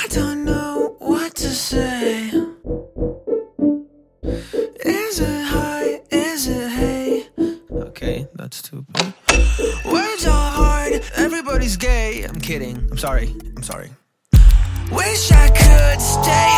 I don't know what to say. Is it high? Is it hey? Okay, that's too bad. Words are hard, everybody's gay. I'm kidding. I'm sorry. I'm sorry. Wish I could stay.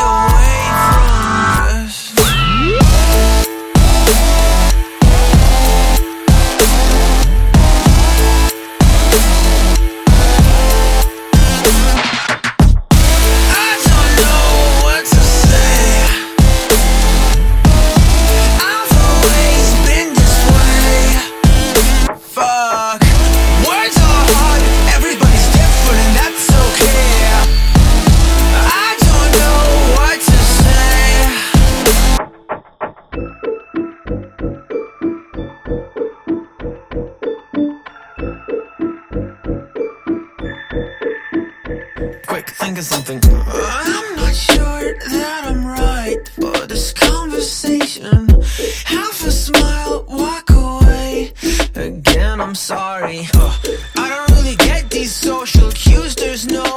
quick, think of something. I'm not sure that I'm right for this conversation. Half a smile, walk away. Again, I'm sorry. Uh, I don't really get these social cues, there's no